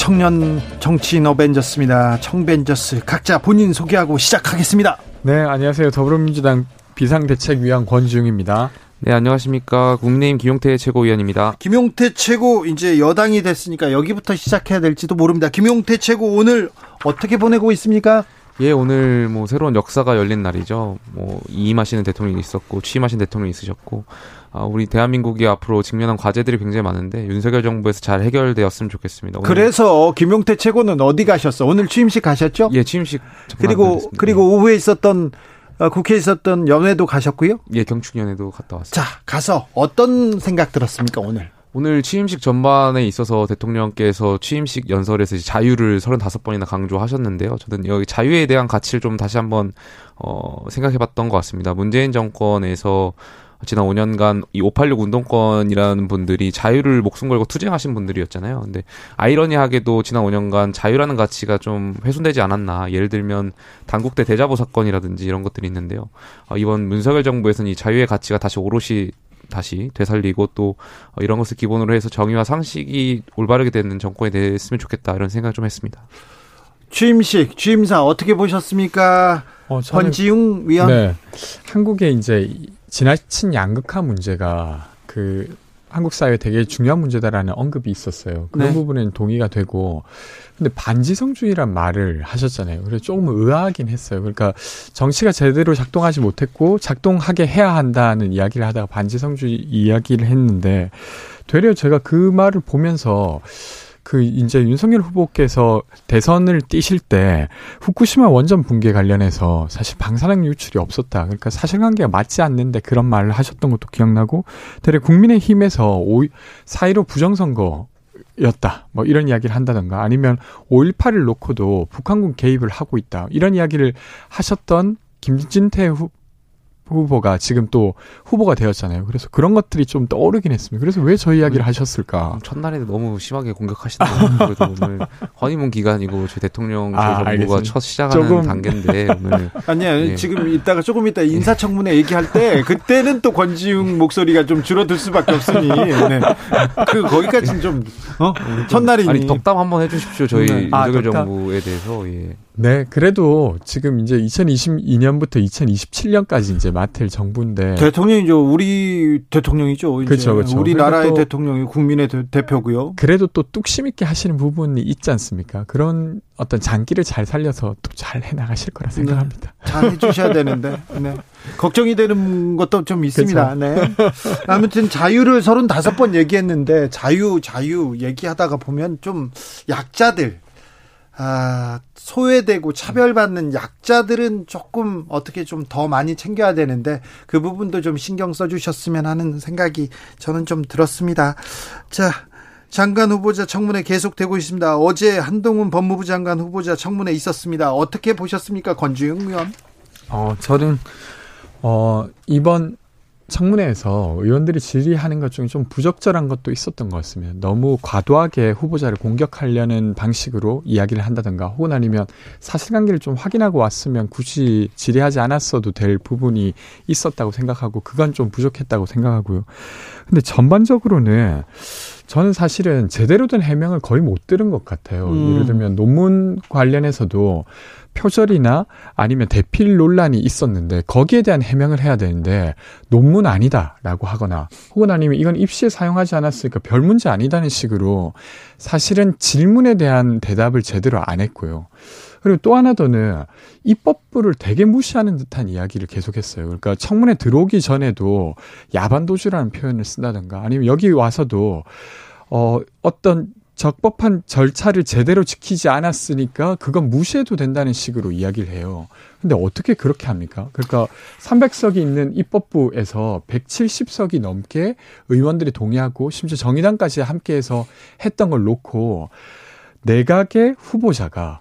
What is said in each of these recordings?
청년 정치인 어벤져스입니다. 청벤져스 각자 본인 소개하고 시작하겠습니다. 네, 안녕하세요. 더불어민주당 비상대책위원 권지웅입니다. 네, 안녕하십니까. 국민의힘 김용태 최고위원입니다. 김용태 최고 이제 여당이 됐으니까 여기부터 시작해야 될지도 모릅니다. 김용태 최고 오늘 어떻게 보내고 있습니까? 예, 오늘 뭐 새로운 역사가 열린 날이죠. 뭐 이임하시는 대통령이 있었고 취임하신 대통령이 있으셨고 아, 우리 대한민국이 앞으로 직면한 과제들이 굉장히 많은데 윤석열 정부에서 잘 해결되었으면 좋겠습니다. 그래서 김용태 최고는 어디 가셨어? 오늘 취임식 가셨죠? 예, 취임식 그리고 그리고 예. 오후에 있었던 어, 국회에 있었던 연회도 가셨고요? 예, 경축연회도 갔다 왔습니다. 자, 가서 어떤 생각 들었습니까, 오늘? 오늘 취임식 전반에 있어서 대통령께서 취임식 연설에서 자유를 35번이나 강조하셨는데요. 저는 여기 자유에 대한 가치를 좀 다시 한번 어 생각해 봤던 것 같습니다. 문재인 정권에서 지난 5년간 이 586 운동권이라는 분들이 자유를 목숨 걸고 투쟁하신 분들이었잖아요. 근데 아이러니하게도 지난 5년간 자유라는 가치가 좀 훼손되지 않았나. 예를 들면 당국대 대자보 사건이라든지 이런 것들이 있는데요. 어, 이번 문석열 정부에서는 이 자유의 가치가 다시 오롯이 다시 되살리고 또 이런 것을 기본으로 해서 정의와 상식이 올바르게 되는 정권이 됐으면 좋겠다 이런 생각 좀 했습니다. 취임식, 취임사 어떻게 보셨습니까? 어, 권지웅 위원. 네. 한국의 이제 지나친 양극화 문제가 그 한국 사회에 되게 중요한 문제다라는 언급이 있었어요. 그런 네. 부분은 동의가 되고, 근데 반지성주의란 말을 하셨잖아요. 그래서 조금 의아하긴 했어요. 그러니까 정치가 제대로 작동하지 못했고 작동하게 해야 한다는 이야기를 하다가 반지성주의 이야기를 했는데 되려 제가 그 말을 보면서 그 이제 윤석열 후보께서 대선을 뛰실 때 후쿠시마 원전 붕괴 관련해서 사실 방사능 유출이 없었다. 그러니까 사실관계가 맞지 않는데 그런 말을 하셨던 것도 기억나고 되레 국민의힘에서 4.15 부정선거 였다. 뭐 이런 이야기를 한다던가 아니면 5.18을 놓고도 북한군 개입을 하고 있다. 이런 이야기를 하셨던 김진태 후, 후보가 지금 또 후보가 되었잖아요. 그래서 그런 것들이 좀 떠오르긴 했습니다. 그래서 왜 저 이야기를 하셨을까? 첫날에 너무 심하게 공격하시네요. 그래도 오늘 허니문 기간이고 저 대통령 아, 정부가 첫 시작하는 조금... 단계인데 오늘 아니야 네. 지금 이따가 조금 이따 인사청문회 얘기할 때 그때는 또 권지웅 목소리가 좀 줄어들 수밖에 없으니 네. 그 거기까지는 좀 어? 첫날이니 아니 덕담 한번 해주십시오 저희 네. 윤석열 아, 정부에 대해서 예. 네, 그래도 지금 이제 2022년부터 2027년까지 이제 맡을 정부인데 대통령이죠. 우리 대통령이죠. 그렇죠, 그렇죠. 우리나라의 대통령이 국민의 대 표고요. 그래도 또 뚝심 있게 하시는 부분이 있지 않습니까? 그런 어떤 장기를 잘 살려서 또 잘 해나가실 거라 생각합니다. 네, 잘 해주셔야 되는데 네. 걱정이 되는 것도 좀 있습니다. 그렇죠. 네. 아무튼 자유를 35번 얘기했는데 자유 자유 얘기하다가 보면 좀 약자들 아, 소외되고 차별받는 약자들은 조금 어떻게 좀 더 많이 챙겨야 되는데 그 부분도 좀 신경 써주셨으면 하는 생각이 저는 좀 들었습니다. 자, 장관 후보자 청문회 계속되고 있습니다. 어제 한동훈 법무부 장관 후보자 청문회 있었습니다. 어떻게 보셨습니까, 권주영 의원? 어, 저는 어, 이번 청문회에서 의원들이 질의하는 것 중에 좀 부적절한 것도 있었던 것 같습니다. 너무 과도하게 후보자를 공격하려는 방식으로 이야기를 한다든가 혹은 아니면 사실관계를 좀 확인하고 왔으면 굳이 질의하지 않았어도 될 부분이 있었다고 생각하고 그건 좀 부족했다고 생각하고요. 근데 전반적으로는 저는 사실은 제대로 된 해명을 거의 못 들은 것 같아요. 음. 예를 들면 논문 관련해서도 표절이나 아니면 대필 논란이 있었는데 거기에 대한 해명을 해야 되는데 논문 아니다라고 하거나 혹은 아니면 이건 입시에 사용하지 않았으니까 별 문제 아니다는 식으로 사실은 질문에 대한 대답을 제대로 안 했고요. 그리고 또 하나 더는 입법부를 되게 무시하는 듯한 이야기를 계속했어요. 그러니까 청문회 들어오기 전에도 야반도주라는 표현을 쓴다든가 아니면 여기 와서도 어 어떤 적법한 절차를 제대로 지키지 않았으니까 그건 무시해도 된다는 식으로 이야기를 해요. 근데 어떻게 그렇게 합니까? 그러니까 300석이 있는 입법부에서 170석이 넘게 의원들이 동의하고 심지어 정의당까지 함께해서 했던 걸 놓고 내각의 후보자가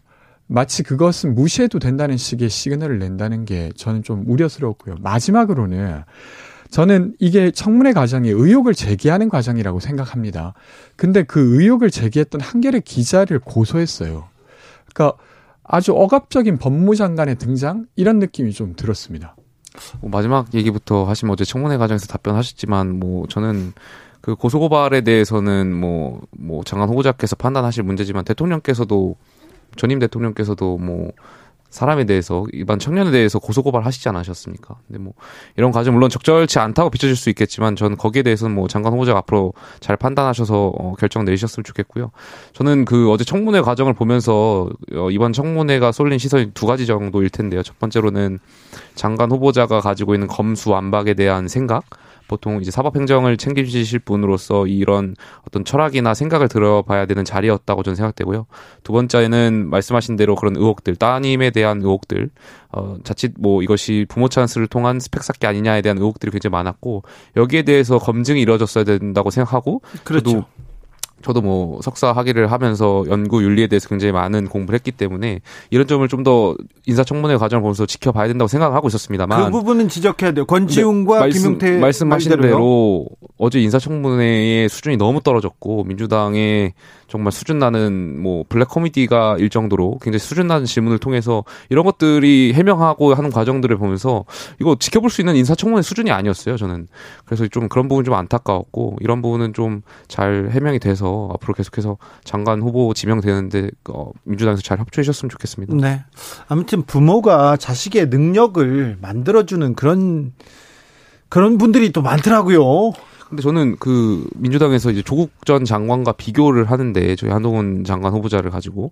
마치 그것은 무시해도 된다는 식의 시그널을 낸다는 게 저는 좀 우려스럽고요. 마지막으로는 저는 이게 청문회 과정이 의혹을 제기하는 과정이라고 생각합니다. 근데 그 의혹을 제기했던 한겨레 기자를 고소했어요. 그러니까 아주 억압적인 법무장관의 등장 이런 느낌이 좀 들었습니다. 뭐 마지막 얘기부터 하시면 어제 청문회 과정에서 답변하셨지만 뭐 저는 그 고소고발에 대해서는 뭐, 뭐 장관 후보자께서 판단하실 문제지만 대통령께서도 전임 대통령께서도 뭐 사람에 대해서 일반 청년에 대해서 고소고발 하시지 않으셨습니까? 근데 뭐 이런 과정 물론 적절치 않다고 비춰질 수 있겠지만 전 거기에 대해서는 뭐 장관 후보자가 앞으로 잘 판단하셔서 어, 결정 내리셨으면 좋겠고요. 저는 그 어제 청문회 과정을 보면서 어, 이번 청문회가 쏠린 시선이 두 가지 정도일 텐데요. 첫 번째로는 장관 후보자가 가지고 있는 검수 완박에 대한 생각 보통 이제 사법행정을 챙기실 분으로서 이런 어떤 철학이나 생각을 들어봐야 되는 자리였다고 저는 생각되고요. 두 번째는 말씀하신 대로 그런 의혹들, 따님에 대한 의혹들, 어, 자칫 뭐 이것이 부모 찬스를 통한 스펙 쌓기 아니냐에 대한 의혹들이 굉장히 많았고 여기에 대해서 검증이 이루어졌어야 된다고 생각하고 그렇죠. 저도 저도 뭐 석사 학위를 하면서 연구 윤리에 대해서 굉장히 많은 공부를 했기 때문에 이런 점을 좀 더 인사청문회 과정을 보면서 지켜봐야 된다고 생각하고 있었습니다만 그 부분은 지적해야 돼요. 권지웅과 말씀, 김용태 말씀하신 대로 어제 인사청문회의 수준이 너무 떨어졌고 민주당의 정말 수준 나는 뭐 블랙 코미디가 일 정도로 굉장히 수준 나는 질문을 통해서 이런 것들이 해명하고 하는 과정들을 보면서 이거 지켜볼 수 있는 인사청문회 수준이 아니었어요. 저는 그래서 좀 그런 부분 좀 안타까웠고 이런 부분은 좀 잘 해명이 돼서 앞으로 계속해서 장관 후보 지명되는데 어, 민주당에서 잘 협조해 주셨으면 좋겠습니다. 네. 아무튼 부모가 자식의 능력을 만들어주는 그런 그런 분들이 또 많더라고요. 근데 저는 그 민주당에서 이제 조국 전 장관과 비교를 하는데 저희 한동훈 장관 후보자를 가지고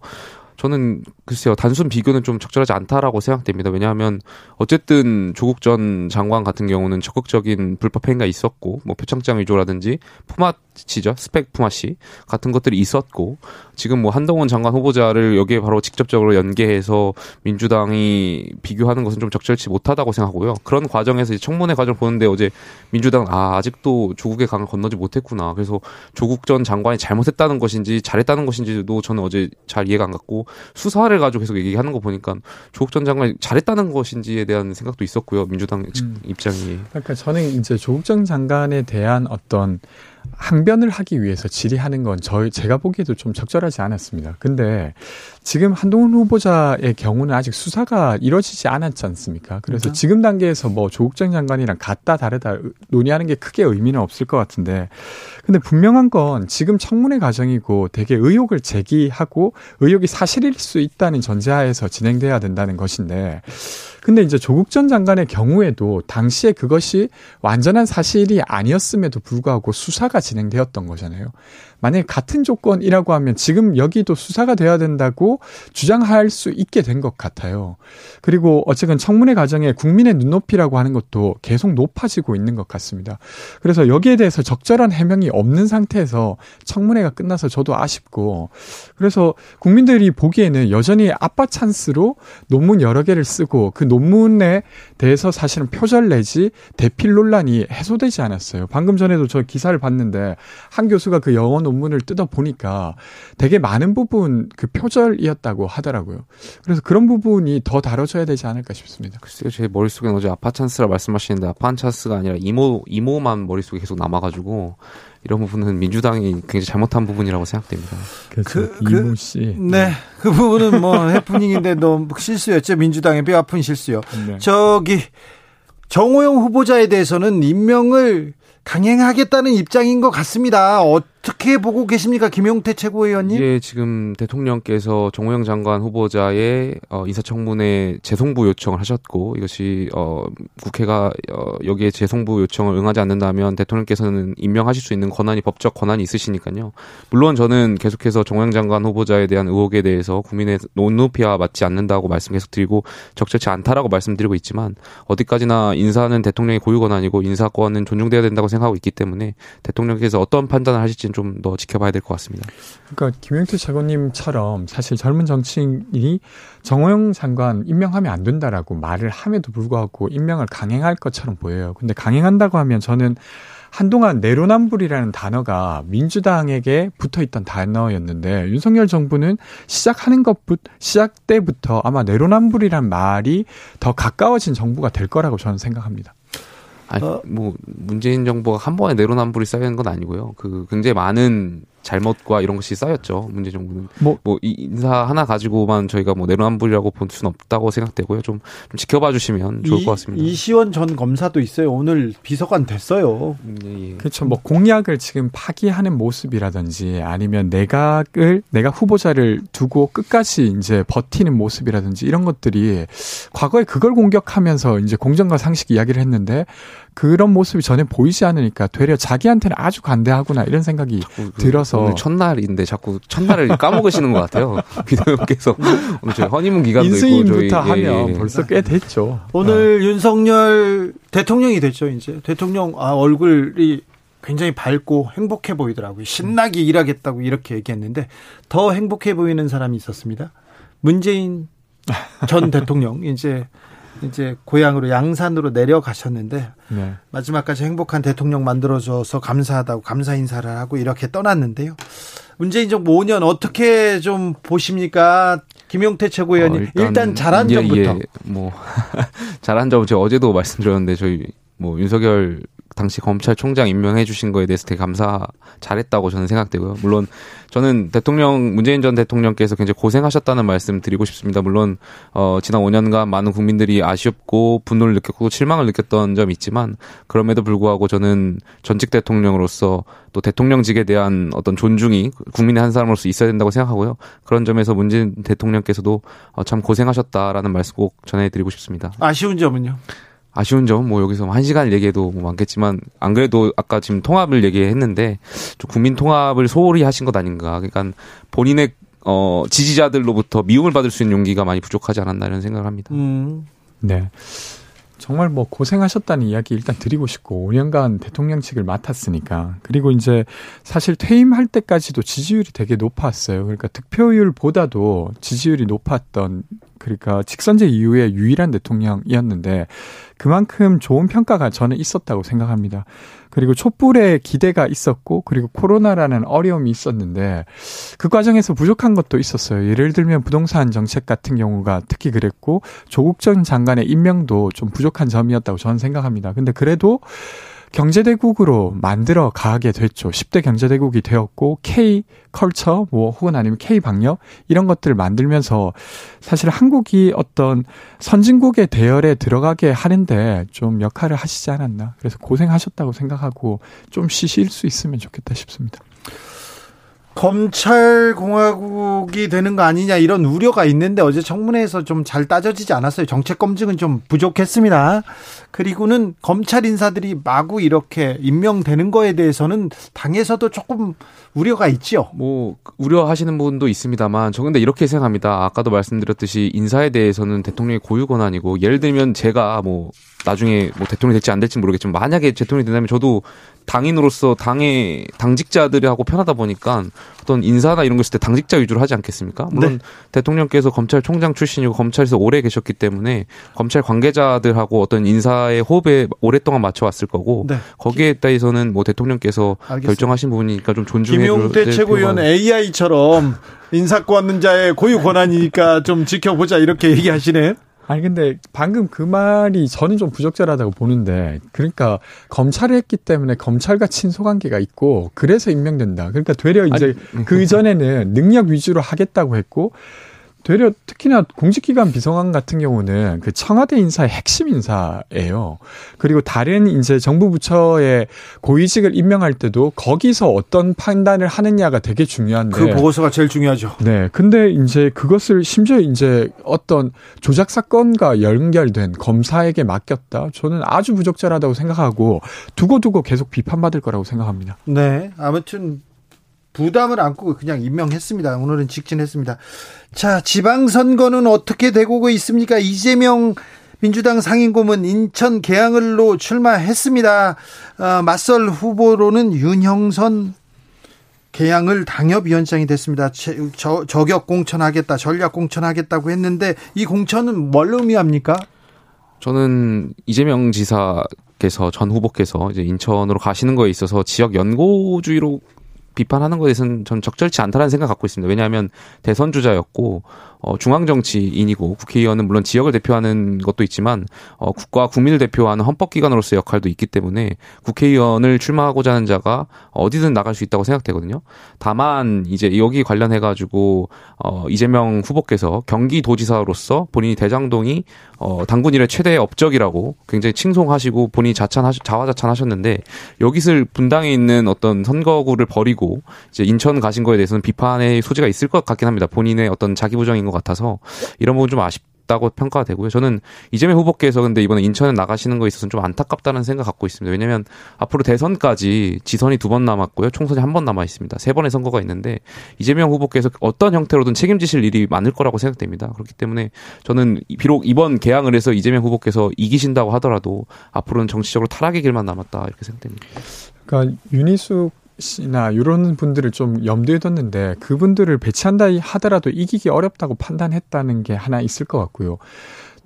저는 글쎄요 단순 비교는 좀 적절하지 않다라고 생각됩니다. 왜냐하면 어쨌든 조국 전 장관 같은 경우는 적극적인 불법 행위가 있었고 뭐 표창장 위조라든지 푸마치죠 스펙 푸마시 같은 것들이 있었고 지금 뭐 한동훈 장관 후보자를 여기에 바로 직접적으로 연계해서 민주당이 비교하는 것은 좀 적절치 못하다고 생각하고요. 그런 과정에서 이제 청문회 과정을 보는데 어제 민주당 아 아직도 조국의 강을 건너지 못했구나. 그래서 조국 전 장관이 잘못했다는 것인지 잘했다는 것인지도 저는 어제 잘 이해가 안 갔고 수사를 가지고 계속 얘기하는 거 보니까 조국 전 장관이 잘했다는 것인지에 대한 생각도 있었고요. 민주당 음. 입장이. 그러니까 저는 이제 조국 전 장관에 대한 어떤 항변을 하기 위해서 질의하는 건 저희 제가 보기에도 좀 적절하지 않았습니다. 근데 지금 한동훈 후보자의 경우는 아직 수사가 이루어지지 않았지 않습니까? 그래서 네. 지금 단계에서 뭐 조국 전 장관이랑 같다 다르다 논의하는 게 크게 의미는 없을 것 같은데 근데 분명한 건 지금 청문회 과정이고 되게 의혹을 제기하고 의혹이 사실일 수 있다는 전제하에서 진행돼야 된다는 것인데 근데 이제 조국 전 장관의 경우에도 당시에 그것이 완전한 사실이 아니었음에도 불구하고 수사가 진행되었던 거잖아요. 만약에 같은 조건이라고 하면 지금 여기도 수사가 돼야 된다고 주장할 수 있게 된 것 같아요. 그리고 어쨌든 청문회 과정에 국민의 눈높이라고 하는 것도 계속 높아지고 있는 것 같습니다. 그래서 여기에 대해서 적절한 해명이 없는 상태에서 청문회가 끝나서 저도 아쉽고 그래서 국민들이 보기에는 여전히 아빠 찬스로 논문 여러 개를 쓰고 그 논문 에 대해서 사실은 표절 내지 대필 논란이 해소되지 않았어요. 방금 전에도 저 기사를 봤는데 한 교수가 그 영어 논문을 뜯어 보니까 되게 많은 부분 그 표절이었다고 하더라고요. 그래서 그런 부분이 더 다뤄져야 되지 않을까 싶습니다. 글쎄요, 제 머릿속에 어제 아파 찬스라 말씀하시는데 아파 찬스가 아니라 이모 이모만 머릿속에 계속 남아가지고 이런 부분은 민주당이 굉장히 잘못한 부분이라고 생각됩니다. 그, 그 이모 씨. 네, 그 부분은 뭐 해프닝인데 너무 실수였죠. 민주당의 뼈 아픈 실수요. 네. 저기 정호영 후보자에 대해서는 임명을 강행하겠다는 입장인 것 같습니다. 어떻게 보고 계십니까, 김용태 최고위원님? 예, 지금 대통령께서 정호영 장관 후보자의 어, 인사청문회 재송부 요청을 하셨고 이것이 어, 국회가 어, 여기에 재송부 요청을 응하지 않는다면 대통령께서는 임명하실 수 있는 권한이 법적 권한이 있으시니까요. 물론 저는 계속해서 정호영 장관 후보자에 대한 의혹에 대해서 국민의 논높이와 맞지 않는다고 말씀 계속 드리고 적절치 않다라고 말씀드리고 있지만 어디까지나 인사는 대통령의 고유 권한이고 인사권은 존중돼야 된다고 생각하고 있기 때문에 대통령께서 어떤 판단을 하실지는 좀 더 지켜봐야 될 것 같습니다. 그러니까 김영태 최고님처럼 사실 젊은 정치인이 정호영 장관 임명하면 안 된다라고 말을 함에도 불구하고 임명을 강행할 것처럼 보여요. 근데 강행한다고 하면 저는 한동안 내로남불이라는 단어가 민주당에게 붙어 있던 단어였는데 윤석열 정부는 시작하는 것부터 시작 때부터 아마 내로남불이란 말이 더 가까워진 정부가 될 거라고 저는 생각합니다. 아니, 어. 뭐 문재인 정부가 한 번에 내로남불이 쌓이는 건 아니고요. 그 굉장히 많은 잘못과 이런 것이 쌓였죠. 문재 정부는 뭐, 뭐 인사 하나 가지고만 저희가 뭐 내로남불이라고 볼 수는 없다고 생각되고요. 좀, 좀 지켜봐 주시면 좋을 이, 것 같습니다. 이시원 전 검사도 있어요. 오늘 비서관 됐어요. 예, 예. 그렇죠. 뭐 공약을 지금 파기하는 모습이라든지 아니면 내각을 내가 후보자를 두고 끝까지 이제 버티는 모습이라든지 이런 것들이 과거에 그걸 공격하면서 이제 공정과 상식 이야기를 했는데 그런 모습이 전혀 보이지 않으니까 되려 자기한테는 아주 관대하구나 이런 생각이 그 들어서 오늘 첫날인데 자꾸 첫날을 까먹으시는 것 같아요. 비대위원께서 오늘 저희 허니문 기간도 있고 저희 하면 예, 예. 벌써 꽤 됐죠. 오늘 어. 윤석열 대통령이 됐죠. 이제 대통령 아 얼굴이 굉장히 밝고 행복해 보이더라고요. 신나게 일하겠다고 이렇게 얘기했는데 더 행복해 보이는 사람이 있었습니다. 문재인 전 대통령 이제 이제 고향으로 양산으로 내려가셨는데 네. 마지막까지 행복한 대통령 만들어줘서 감사하다고 감사 인사를 하고 이렇게 떠났는데요. 문재인 정부 5년 어떻게 좀 보십니까? 김용태 최고위원님 어, 일단, 일단, 잘한 예, 점부터 예, 뭐 잘한 점 제가 어제도 말씀드렸는데 저희 뭐 윤석열 당시 검찰총장 임명해 주신 거에 대해서 되게 감사 잘했다고 저는 생각되고요. 물론 저는 대통령 문재인 전 대통령께서 굉장히 고생하셨다는 말씀 드리고 싶습니다. 물론 어 지난 5년간 많은 국민들이 아쉬웠고 분노를 느꼈고 실망을 느꼈던 점이 있지만 그럼에도 불구하고 저는 전직 대통령으로서 또 대통령직에 대한 어떤 존중이 국민의 한 사람으로서 있어야 된다고 생각하고요. 그런 점에서 문재인 대통령께서도 어, 참 고생하셨다라는 말씀 꼭 전해 드리고 싶습니다. 아쉬운 점은요? 아쉬운 점, 뭐 여기서 한 시간 얘기해도 뭐 많겠지만, 안 그래도 아까 지금 통합을 얘기했는데, 좀 국민 통합을 소홀히 하신 것 아닌가. 그러니까 본인의 어, 지지자들로부터 미움을 받을 수 있는 용기가 많이 부족하지 않았나 이런 생각을 합니다. 음. 네. 정말 뭐 고생하셨다는 이야기 일단 드리고 싶고 5년간 대통령직을 맡았으니까 그리고 이제 사실 퇴임할 때까지도 지지율이 되게 높았어요. 그러니까 득표율보다도 지지율이 높았던 그러니까 직선제 이후에 유일한 대통령이었는데 그만큼 좋은 평가가 저는 있었다고 생각합니다. 그리고 촛불에 기대가 있었고 그리고 코로나라는 어려움이 있었는데 그 과정에서 부족한 것도 있었어요. 예를 들면 부동산 정책 같은 경우가 특히 그랬고 조국 전 장관의 임명도 좀 부족한 점이었다고 저는 생각합니다. 근데 그래도 경제대국으로 만들어 가게 됐죠. 10대 경제대국이 되었고 K 컬처 뭐 혹은 아니면 K 방역 이런 것들을 만들면서 사실 한국이 어떤 선진국의 대열에 들어가게 하는데 좀 역할을 하시지 않았나. 그래서 고생하셨다고 생각하고 좀 쉬실 수 있으면 좋겠다 싶습니다. 검찰 공화국이 되는 거 아니냐 이런 우려가 있는데 어제 청문회에서 좀 잘 따져지지 않았어요. 정책 검증은 좀 부족했습니다. 그리고는 검찰 인사들이 마구 이렇게 임명되는 거에 대해서는 당에서도 조금 우려가 있죠. 뭐 우려하시는 분도 있습니다만 저 근데 이렇게 생각합니다. 아까도 말씀드렸듯이 인사에 대해서는 대통령의 고유 권한이고 예를 들면 제가 뭐 나중에 뭐 대통령이 될지 안 될지 모르겠지만 만약에 대통령이 된다면 저도 당인으로서 당의 당직자들하고 편하다 보니까 어떤 인사나 이런 거 있을 때 당직자 위주로 하지 않겠습니까? 물론 네. 대통령께서 검찰총장 출신이고 검찰에서 오래 계셨기 때문에 검찰 관계자들하고 어떤 인사의 호흡에 오랫동안 맞춰왔을 거고 네. 거기에 따라서는 뭐 대통령께서 알겠습니다. 결정하신 부분이니까 좀 존중해 김용태 최고위원 AI처럼 인사권자의 고유 권한이니까 좀 지켜보자 이렇게 얘기하시네. 아니 근데 방금 그 말이 저는 좀 부적절하다고 보는데 그러니까 검찰을 했기 때문에 검찰과 친소관계가 있고 그래서 임명된다. 그러니까 되려 이제 그 전에는 능력 위주로 하겠다고 했고 되려 특히나 공직기관 비서관 같은 경우는 그 청와대 인사의 핵심 인사예요. 그리고 다른 이제 정부 부처의 고위직을 임명할 때도 거기서 어떤 판단을 하느냐가 되게 중요한데 그 보고서가 제일 중요하죠. 네. 근데 이제 그것을 심지어 이제 어떤 조작 사건과 연결된 검사에게 맡겼다. 저는 아주 부적절하다고 생각하고 두고두고 계속 비판받을 거라고 생각합니다. 네. 아무튼 부담을 안고 그냥 임명했습니다. 오늘은 직진했습니다. 자, 지방선거는 어떻게 되고 있습니까? 이재명 민주당 상임고문 인천 계양을로 출마했습니다. 어, 맞설 후보로는 윤형선 개항을 당협위원장이 됐습니다. 저, 저격 공천하겠다, 전략 공천하겠다고 했는데 이 공천은 뭘 의미합니까? 저는 이재명 지사께서 전 후보께서 이제 인천으로 가시는 거에 있어서 지역 연고주의로 비판하는 것에는 전 적절치 않다는 생각 갖고 있습니다. 왜냐하면 대선 주자였고 어, 중앙 정치인이고 국회의원은 물론 지역을 대표하는 것도 있지만 어, 국가 국민을 대표하는 헌법기관으로서의 역할도 있기 때문에 국회의원을 출마하고자 하는 자가 어디든 나갈 수 있다고 생각되거든요. 다만 이제 여기 관련해 가지고 어, 이재명 후보께서 경기도지사로서 본인이 대장동이 어, 당군 일의 최대 업적이라고 굉장히 칭송하시고 본인이 자찬하 자화자찬하셨는데 여기서 분당에 있는 어떤 선거구를 버리고 이제 인천 가신 거에 대해서는 비판의 소지가 있을 것 같긴 합니다. 본인의 어떤 자기 부정인 것 같아서 이런 부분 좀 아쉽. 다고 평가가 되고요. 저는 이재명 후보께서 근데 이번에 인천에 나가시는 거에 있어서는 좀 안타깝다는 생각 갖고 있습니다. 왜냐하면 앞으로 대선까지 지선이 두 번 남았고요. 총선이 한 번 남아 있습니다. 세 번의 선거가 있는데 이재명 후보께서 어떤 형태로든 책임지실 일이 많을 거라고 생각됩니다. 그렇기 때문에 저는 비록 이번 개항을 해서 이재명 후보께서 이기신다고 하더라도 앞으로는 정치적으로 타락의 길만 남았다 이렇게 생각됩니다. 그러니까 윤희숙 씨나 이런 분들을 좀 염두에 뒀는데 그분들을 배치한다 하더라도 이기기 어렵다고 판단했다는 게 하나 있을 것 같고요.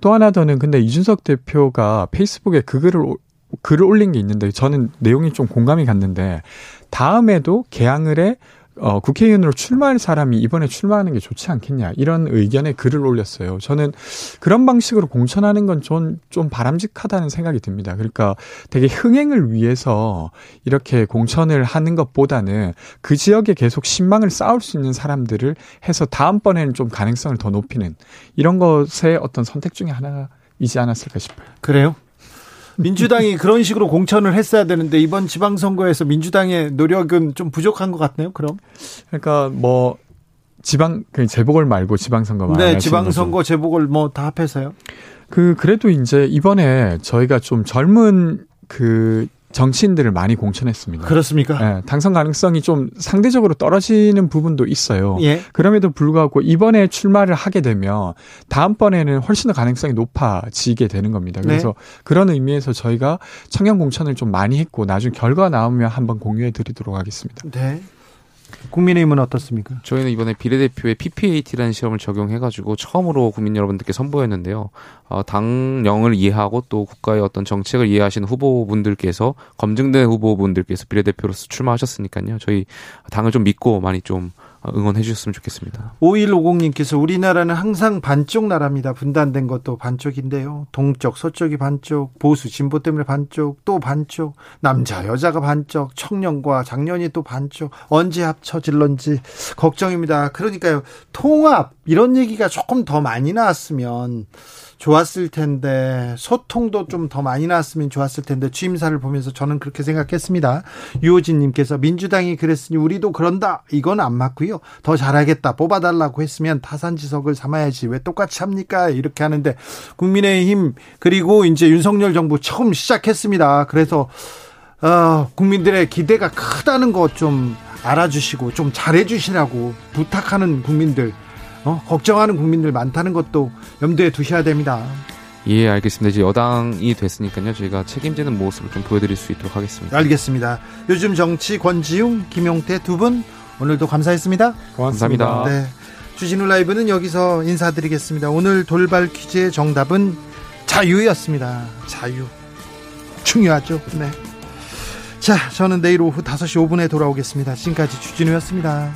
또 하나 더는 근데 이준석 대표가 페이스북에 그 글을 글을 올린 게 있는데 저는 내용이 좀 공감이 갔는데 다음에도 개항을 해 어, 국회의원으로 출마할 사람이 이번에 출마하는 게 좋지 않겠냐 이런 의견에 글을 올렸어요. 저는 그런 방식으로 공천하는 건좀 좀 바람직하다는 생각이 듭니다. 그러니까 되게 흥행을 위해서 이렇게 공천을 하는 것보다는 그 지역에 계속 신망을 쌓을 수 있는 사람들을 해서 다음번에는 좀 가능성을 더 높이는 이런 것의 어떤 선택 중에 하나이지 않았을까 싶어요. 그래요? 민주당이 그런 식으로 공천을 했어야 되는데 이번 지방선거에서 민주당의 노력은 좀 부족한 것 같네요. 그럼 그러니까 뭐 지방 그 재보궐 말고 지방선거 네, 지방선거 재보궐 뭐 다 합해서요. 그 그래도 이제 이번에 저희가 좀 젊은 그 정치인들을 많이 공천했습니다. 그렇습니까? 네, 당선 가능성이 좀 상대적으로 떨어지는 부분도 있어요. 예. 그럼에도 불구하고 이번에 출마를 하게 되면 다음번에는 훨씬 더 가능성이 높아지게 되는 겁니다. 네. 그래서 네. 그런 의미에서 저희가 청년 공천을 좀 많이 했고 나중 결과 나오면 한번 공유해 드리도록 하겠습니다. 네. 국민의힘은 어떻습니까? 저희는 이번에 비례대표에 PPAT라는 시험을 적용해가지고 처음으로 국민 여러분들께 선보였는데요. 어, 당령을 이해하고 또 국가의 어떤 정책을 이해하시는 후보분들께서 검증된 후보분들께서 비례대표로서 출마하셨으니까요. 저희 당을 좀 믿고 많이 좀 응원해 주셨으면 좋겠습니다. 5150님께서 우리나라는 항상 반쪽 나라입니다. 분단된 것도 반쪽인데요. 동쪽, 서쪽이 반쪽, 보수, 진보 때문에 반쪽, 또 반쪽, 남자, 여자가 반쪽, 청년과 장년이 또 반쪽, 언제 합쳐질런지 걱정입니다. 그러니까요. 통합, 이런 얘기가 조금 더 많이 나왔으면 좋았을 텐데 소통도 좀 더 많이 나왔으면 좋았을 텐데 취임사를 보면서 저는 그렇게 생각했습니다. 유호진님께서 민주당이 그랬으니 우리도 그런다 이건 안 맞고요. 더 잘하겠다 뽑아달라고 했으면 타산지석을 삼아야지 왜 똑같이 합니까 이렇게 하는데 국민의힘 그리고 이제 윤석열 정부 처음 시작했습니다. 그래서 어, 국민들의 기대가 크다는 거좀 알아주시고 좀 잘해주시라고 부탁하는 국민들 어, 걱정하는 국민들 많다는 것도 염두에 두셔야 됩니다. 예, 알겠습니다. 이제 여당이 됐으니까요. 저희가 책임지는 모습을 좀 보여드릴 수 있도록 하겠습니다. 알겠습니다. 요즘 정치 권지웅, 김용태 두 분 오늘도 감사했습니다. 고맙습니다. 감사합니다. 네. 주진우 라이브는 여기서 인사드리겠습니다. 오늘 돌발 퀴즈의 정답은 자유였습니다. 자유. 중요하죠. 네. 자, 저는 내일 오후 5시 5분에 돌아오겠습니다. 지금까지 주진우였습니다.